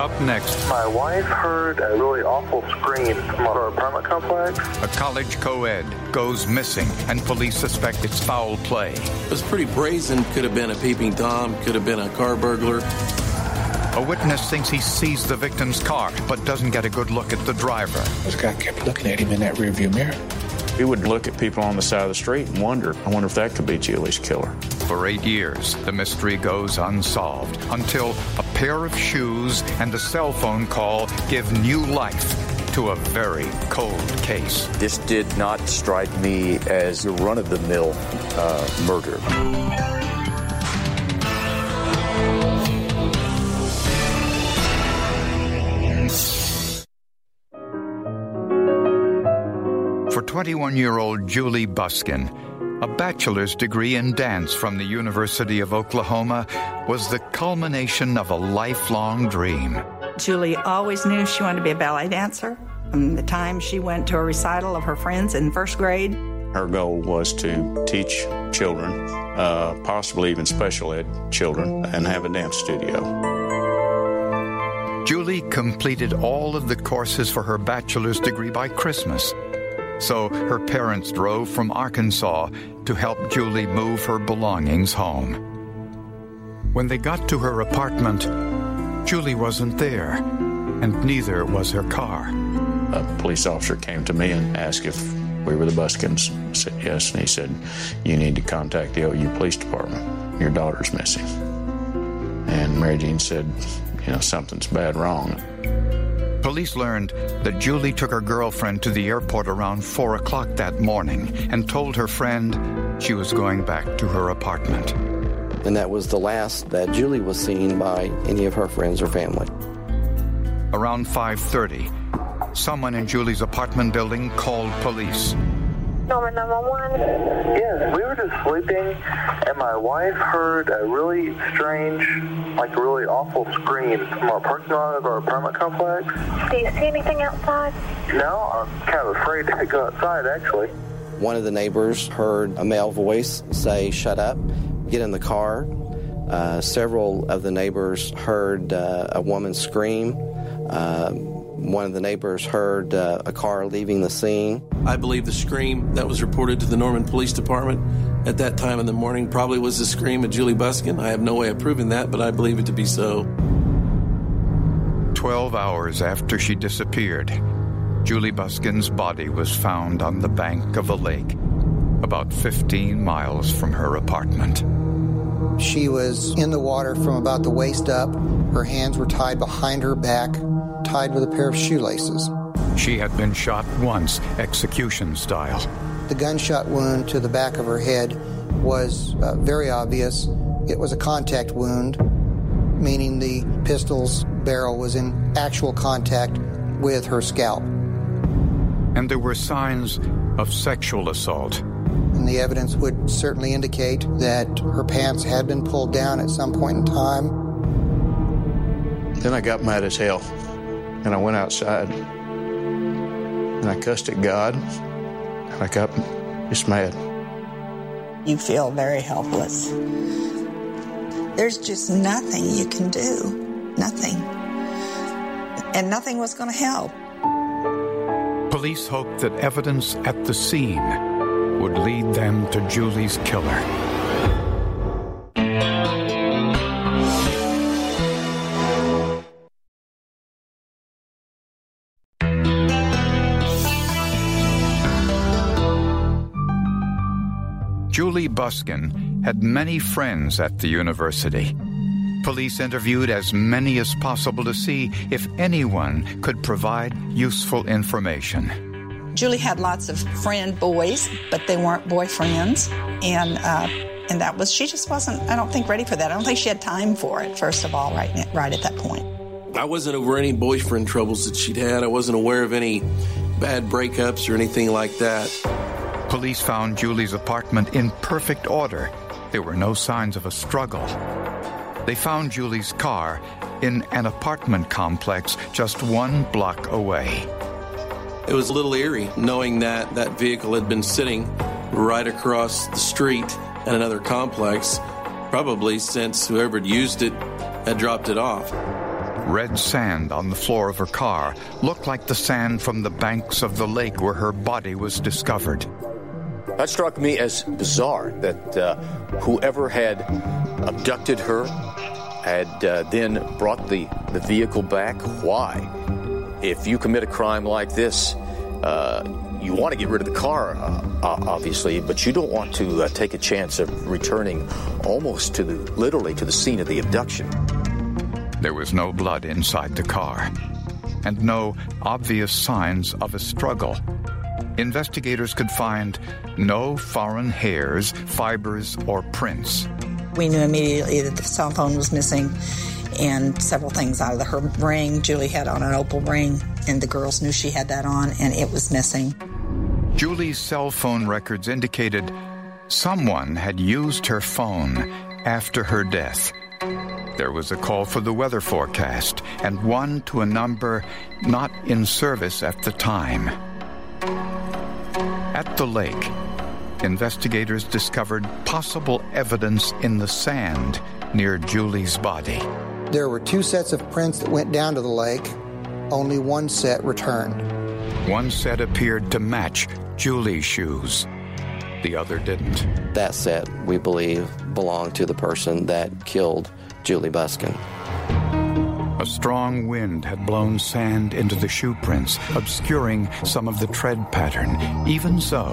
Up next, My wife heard a really awful scream from our apartment complex. a college co-ed goes missing and police suspect it's foul play. It was pretty brazen. Could have been a peeping Tom, could have been a car burglar. A witness thinks he sees the victim's car but doesn't get a good look at the driver. This guy kept looking at him in that rearview mirror. We would look at people on the side of the street and wonder, I wonder if that could be Julie's killer. For eight years, the mystery goes unsolved until a pair of shoes and a cell phone call give new life to a very cold case. This did not strike me as a run of the mill uh, murder. For 21 year old Julie Busken, a bachelor's degree in dance from the University of Oklahoma was the culmination of a lifelong dream. Julie always knew she wanted to be a ballet dancer. From the time she went to a recital of her friends in first grade, Her goal was to teach children, uh, possibly even special ed children, and have a dance studio. Julie completed all of the courses for her bachelor's degree by Christmas. So her parents drove from Arkansas to help Julie move her belongings home. When they got to her apartment, Julie wasn't there, and neither was her car. A police officer came to me and asked if we were the Buskens. I said yes, and he said, You need to contact the OU Police Department. Your daughter's missing. And Mary Jean said, You know, something's bad wrong. Police learned that Julie took her girlfriend to the airport around 4 o'clock that morning and told her friend she was going back to her apartment. and that was the last that Julie was seen by any of her friends or family. Around 5:30, someone in Julie's apartment building called police. Norman 911. Yes, we were just sleeping, and my wife heard a really strange, like a really awful scream from our parking lot of our apartment complex. Do you see anything outside? No, I'm kind of afraid to go outside, actually. One of the neighbors heard a male voice say, Shut up, get in the car. Uh, several of the neighbors heard uh, a woman scream. Uh, one of the neighbors heard uh, a car leaving the scene. I believe the scream that was reported to the Norman Police Department at that time in the morning probably was the scream of Julie Busken. I have no way of proving that, but I believe it to be so. 12 hours after she disappeared, Julie Busken's body was found on the bank of a lake, about 15 miles from her apartment. She was in the water from about the waist up. Her hands were tied behind her back, tied with a pair of shoelaces. She had been shot once, execution style. The gunshot wound to the back of her head was uh, very obvious. It was a contact wound, meaning the pistol's barrel was in actual contact with her scalp. And there were signs of sexual assault. And the evidence would certainly indicate that her pants had been pulled down at some point in time. Then I got mad as hell, and I went outside, and I cussed at God, and I got just mad. you feel very helpless. There's just nothing you can do. Nothing. And nothing was going to help. Police hoped that evidence at the scene would lead them to Julie's killer. Julie Buskin had many friends at the university. Police interviewed as many as possible to see if anyone could provide useful information. Julie had lots of friend boys, but they weren't boyfriends, and uh, and that was she just wasn't. I don't think ready for that. I don't think she had time for it. First of all, right right at that point. I wasn't aware of any boyfriend troubles that she'd had. I wasn't aware of any bad breakups or anything like that. Police found Julie's apartment in perfect order. There were no signs of a struggle. They found Julie's car in an apartment complex just one block away. It was a little eerie knowing that that vehicle had been sitting right across the street at another complex, probably since whoever had used it had dropped it off. Red sand on the floor of her car looked like the sand from the banks of the lake where her body was discovered. That struck me as bizarre that uh, whoever had abducted her had uh, then brought the, the vehicle back. Why? If you commit a crime like this, uh, you want to get rid of the car, uh, obviously, but you don't want to uh, take a chance of returning almost to the, literally to the scene of the abduction. There was no blood inside the car, and no obvious signs of a struggle. Investigators could find no foreign hairs, fibers, or prints. We knew immediately that the cell phone was missing and several things out of her ring. Julie had on an opal ring, and the girls knew she had that on, and it was missing. Julie's cell phone records indicated someone had used her phone after her death. There was a call for the weather forecast and one to a number not in service at the time. At the lake, investigators discovered possible evidence in the sand near Julie's body. There were two sets of prints that went down to the lake. Only one set returned. One set appeared to match Julie's shoes. The other didn't. That set, we believe, belonged to the person that killed Julie Busken. Strong wind had blown sand into the shoe prints, obscuring some of the tread pattern. Even so,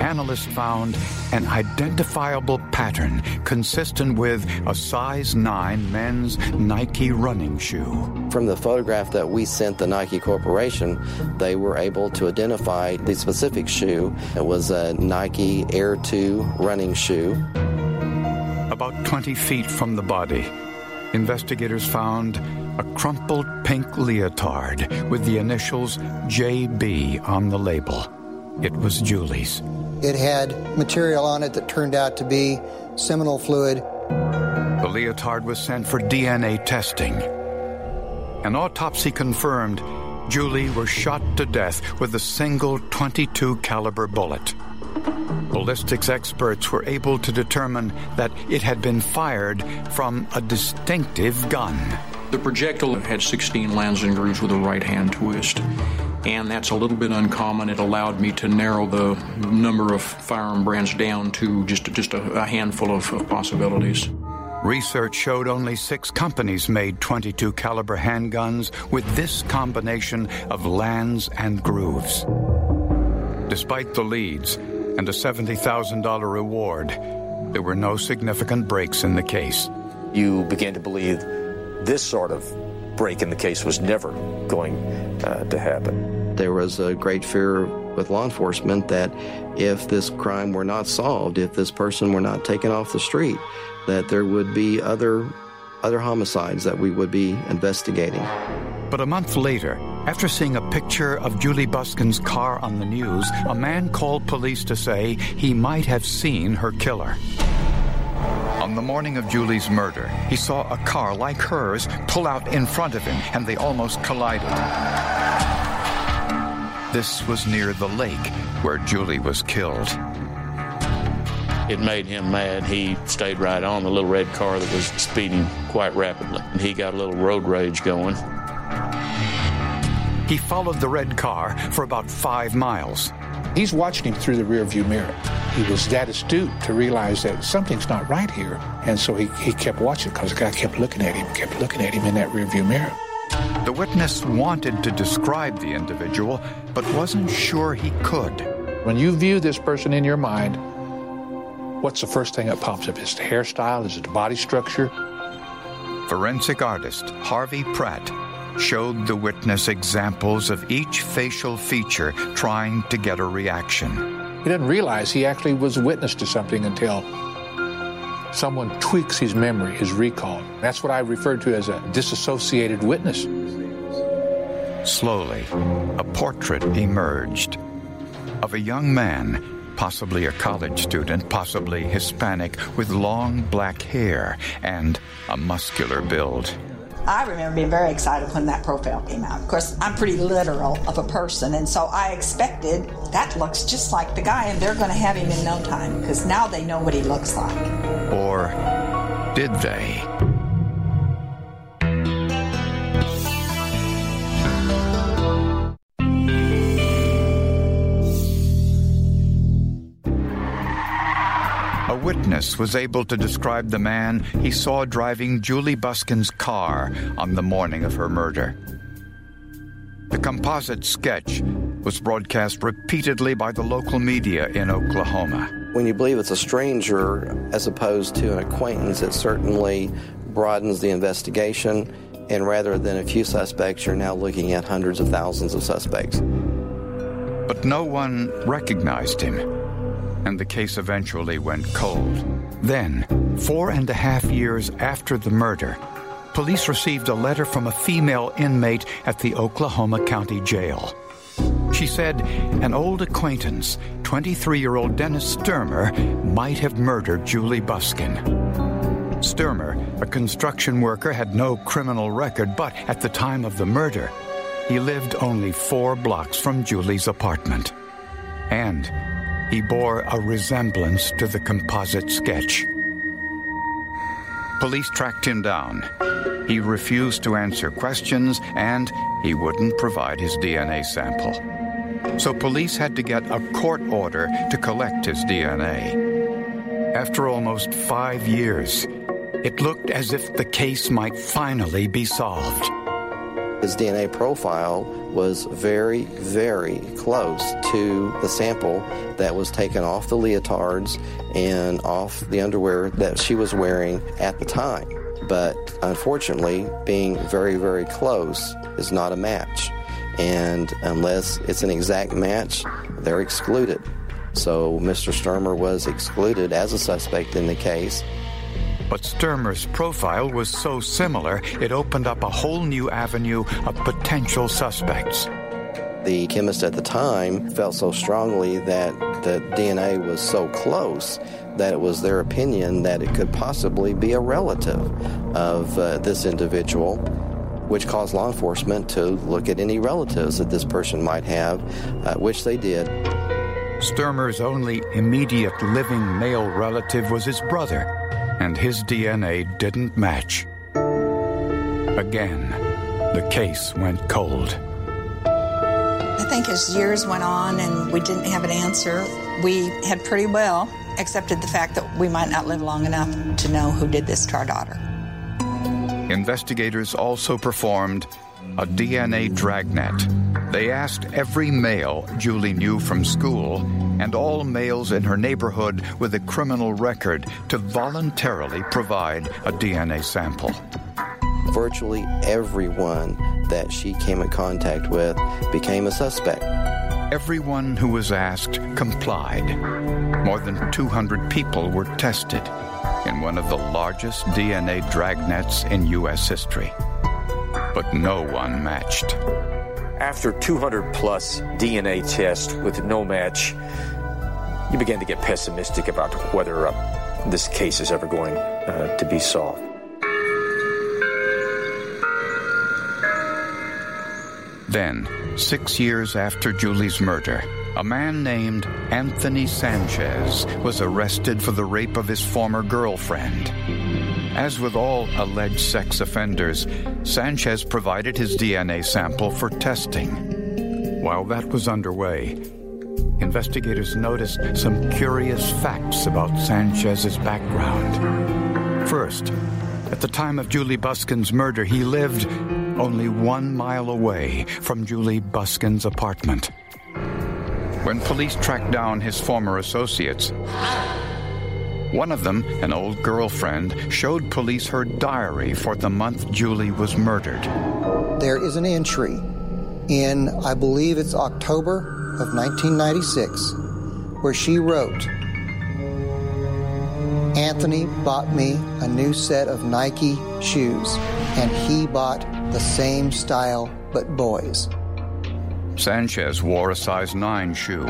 analysts found an identifiable pattern consistent with a size 9 men's Nike running shoe. From the photograph that we sent the Nike Corporation, they were able to identify the specific shoe. It was a Nike Air 2 running shoe. About 20 feet from the body, investigators found a crumpled pink leotard with the initials JB on the label. It was Julie's. It had material on it that turned out to be seminal fluid. The leotard was sent for DNA testing. An autopsy confirmed Julie was shot to death with a single 22 caliber bullet. Ballistics experts were able to determine that it had been fired from a distinctive gun. The projectile had 16 lands and grooves with a right hand twist. And that's a little bit uncommon. It allowed me to narrow the number of firearm brands down to just, just a, a handful of, of possibilities. Research showed only six companies made 22 caliber handguns with this combination of lands and grooves. Despite the leads and a $70,000 reward, there were no significant breaks in the case. You begin to believe this sort of break in the case was never going uh, to happen. There was a great fear with law enforcement that if this crime were not solved, if this person were not taken off the street, that there would be other other homicides that we would be investigating. But a month later, after seeing a picture of Julie Busken's car on the news, a man called police to say he might have seen her killer. On the morning of Julie's murder, he saw a car like hers pull out in front of him and they almost collided. This was near the lake where Julie was killed. It made him mad. He stayed right on the little red car that was speeding quite rapidly, and he got a little road rage going. He followed the red car for about five miles. He's watching him through the rearview mirror. He was that astute to realize that something's not right here. And so he, he kept watching because the guy kept looking at him, kept looking at him in that rearview mirror. The witness wanted to describe the individual, but wasn't sure he could. When you view this person in your mind, what's the first thing that pops up? Is the hairstyle? Is it the body structure? Forensic artist Harvey Pratt showed the witness examples of each facial feature trying to get a reaction. He didn't realize he actually was witness to something until someone tweaks his memory, his recall. That's what I refer to as a disassociated witness. Slowly, a portrait emerged of a young man, possibly a college student, possibly Hispanic, with long black hair and a muscular build. I remember being very excited when that profile came out. Of course, I'm pretty literal of a person, and so I expected that looks just like the guy, and they're going to have him in no time because now they know what he looks like. Or did they? Witness was able to describe the man he saw driving Julie Busken's car on the morning of her murder. The composite sketch was broadcast repeatedly by the local media in Oklahoma. When you believe it's a stranger as opposed to an acquaintance, it certainly broadens the investigation. And rather than a few suspects, you're now looking at hundreds of thousands of suspects. But no one recognized him, and the case eventually went cold. Then, four and a half years after the murder, police received a letter from a female inmate at the Oklahoma County Jail. She said an old acquaintance, 23 year old Dennis Sturmer, might have murdered Julie Busken. Sturmer, a construction worker, had no criminal record, but at the time of the murder, he lived only four blocks from Julie's apartment. And he bore a resemblance to the composite sketch. Police tracked him down. He refused to answer questions and he wouldn't provide his DNA sample. So police had to get a court order to collect his DNA. After almost five years, it looked as if the case might finally be solved. His DNA profile was very, very close to the sample that was taken off the leotards and off the underwear that she was wearing at the time. But unfortunately, being very, very close is not a match. And unless it's an exact match, they're excluded. So Mr. Sturmer was excluded as a suspect in the case. But Sturmer's profile was so similar, it opened up a whole new avenue of potential suspects. The chemist at the time felt so strongly that the DNA was so close that it was their opinion that it could possibly be a relative of uh, this individual, which caused law enforcement to look at any relatives that this person might have, uh, which they did. Sturmer's only immediate living male relative was his brother, and his DNA didn't match. Again, the case went cold. I think as years went on and we didn't have an answer, we had pretty well accepted the fact that we might not live long enough to know who did this to our daughter. Investigators also performed a DNA dragnet. They asked every male Julie knew from school and all males in her neighborhood with a criminal record to voluntarily provide a DNA sample. Virtually everyone that she came in contact with became a suspect. Everyone who was asked complied. More than 200 people were tested in one of the largest DNA dragnets in U.S. history. But no one matched. After 200 plus DNA tests with no match, you begin to get pessimistic about whether uh, this case is ever going uh, to be solved. Then, six years after Julie's murder, a man named Anthony Sanchez was arrested for the rape of his former girlfriend. As with all alleged sex offenders, Sanchez provided his DNA sample for testing. While that was underway, investigators noticed some curious facts about Sanchez's background. First, at the time of Julie Busken's murder, he lived only one mile away from Julie Busken's apartment. When police tracked down his former associates, one of them, an old girlfriend, showed police her diary for the month Julie was murdered. There is an entry in, I believe it's October of 1996, where she wrote, Anthony bought me a new set of Nike shoes, and he bought the same style but boys. Sanchez wore a size 9 shoe.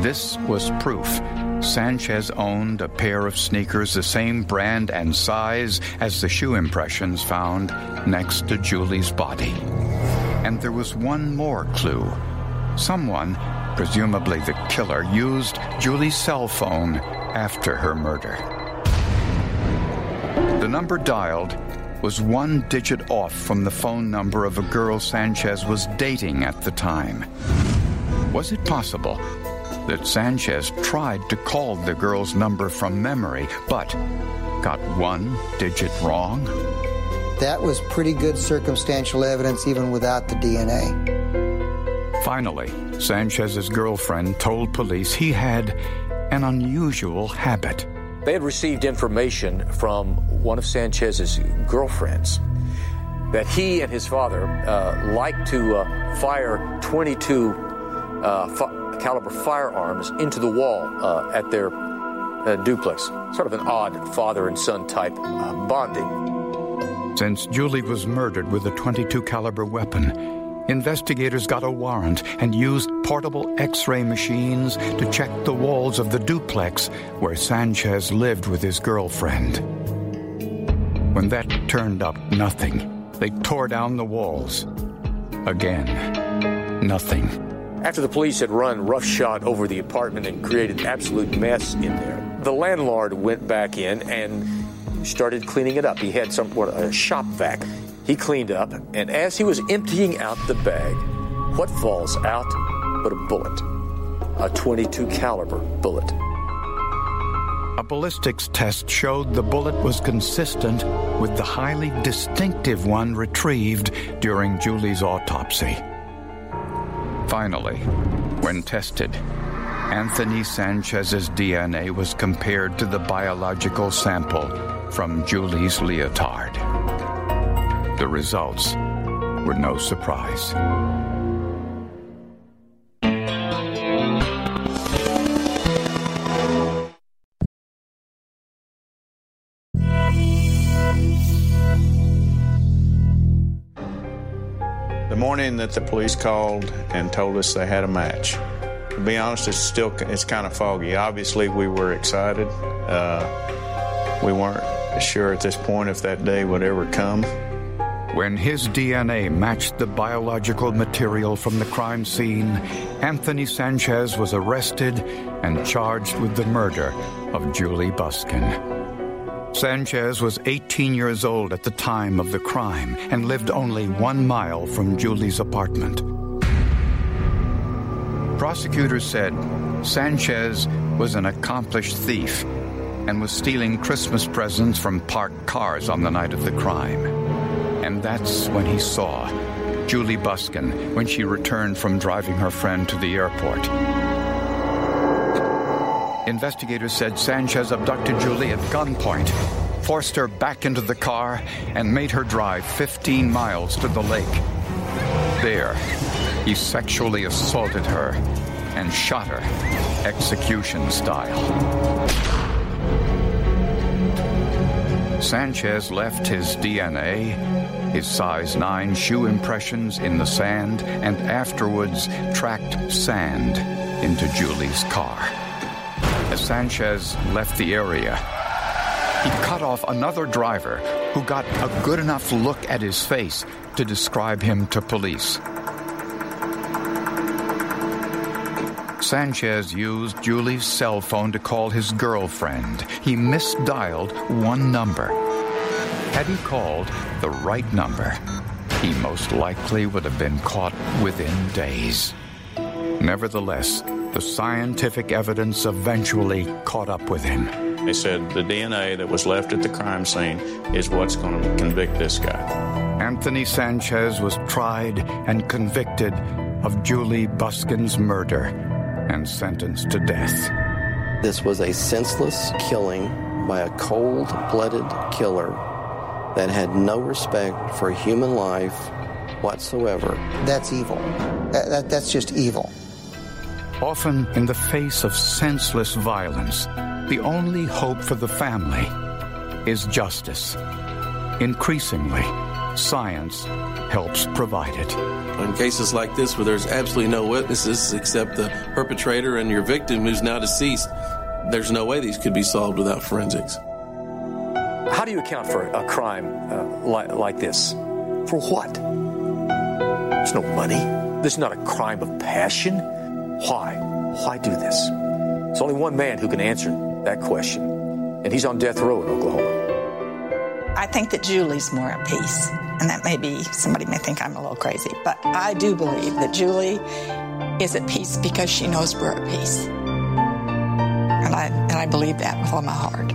This was proof Sanchez owned a pair of sneakers the same brand and size as the shoe impressions found next to Julie's body. And there was one more clue. Someone, presumably the killer, used Julie's cell phone after her murder. The number dialed was one digit off from the phone number of a girl Sanchez was dating at the time. Was it possible that Sanchez tried to call the girl's number from memory, but got one digit wrong? That was pretty good circumstantial evidence even without the DNA. Finally, Sanchez's girlfriend told police he had an unusual habit. They had received information from one of Sanchez's girlfriends that he and his father uh, liked to uh, fire 22 uh, fi- caliber firearms into the wall uh, at their uh, duplex. Sort of an odd father and son type uh, bonding. Since Julie was murdered with a 22 caliber weapon, investigators got a warrant and used portable x-ray machines to check the walls of the duplex where Sanchez lived with his girlfriend. When that turned up nothing, they tore down the walls. Again, nothing. After the police had run roughshod over the apartment and created absolute mess in there, the landlord went back in and started cleaning it up. He had some what, a shop vac. He cleaned up, and as he was emptying out the bag, what falls out but a bullet, a 22 caliber bullet. A ballistics test showed the bullet was consistent with the highly distinctive one retrieved during Julie's autopsy. Finally, when tested, Anthony Sanchez's DNA was compared to the biological sample from Julie's leotard. The results were no surprise. Morning that the police called and told us they had a match. To be honest, it's still it's kind of foggy. Obviously, we were excited. Uh, we weren't sure at this point if that day would ever come. When his DNA matched the biological material from the crime scene, Anthony Sanchez was arrested and charged with the murder of Julie Busken. Sanchez was 18 years old at the time of the crime and lived only one mile from Julie's apartment. Prosecutors said Sanchez was an accomplished thief and was stealing Christmas presents from parked cars on the night of the crime. And that's when he saw Julie Busken when she returned from driving her friend to the airport. Investigators said Sanchez abducted Julie at gunpoint, forced her back into the car, and made her drive 15 miles to the lake. There, he sexually assaulted her and shot her, execution style. Sanchez left his DNA, his size 9 shoe impressions in the sand, and afterwards tracked sand into Julie's car. As Sanchez left the area, he cut off another driver who got a good enough look at his face to describe him to police. Sanchez used Julie's cell phone to call his girlfriend. He misdialed one number. Had he called the right number, he most likely would have been caught within days. Nevertheless, the scientific evidence eventually caught up with him. They said the DNA that was left at the crime scene is what's going to convict this guy. Anthony Sanchez was tried and convicted of Julie Busken's murder and sentenced to death. This was a senseless killing by a cold blooded killer that had no respect for human life whatsoever. That's evil. That, that, that's just evil. Often in the face of senseless violence, the only hope for the family is justice. Increasingly, science helps provide it. In cases like this, where there's absolutely no witnesses except the perpetrator and your victim who's now deceased, there's no way these could be solved without forensics. How do you account for a crime uh, like, like this? For what? There's no money. This is not a crime of passion. Why? Why do this? There's only one man who can answer that question, and he's on death row in Oklahoma. I think that Julie's more at peace. And that may be, somebody may think I'm a little crazy, but I do believe that Julie is at peace because she knows we're at peace. And I, and I believe that with all my heart.